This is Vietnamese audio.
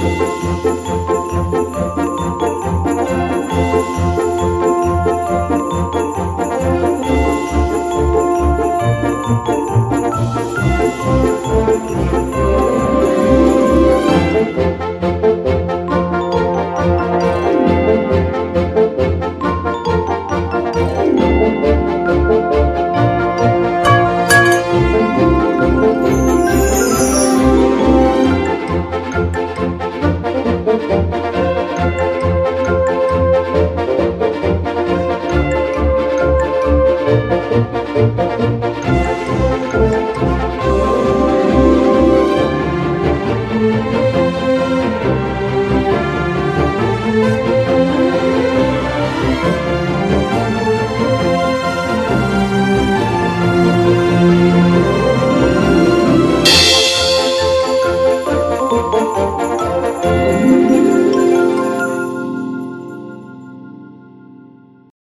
thank you. Música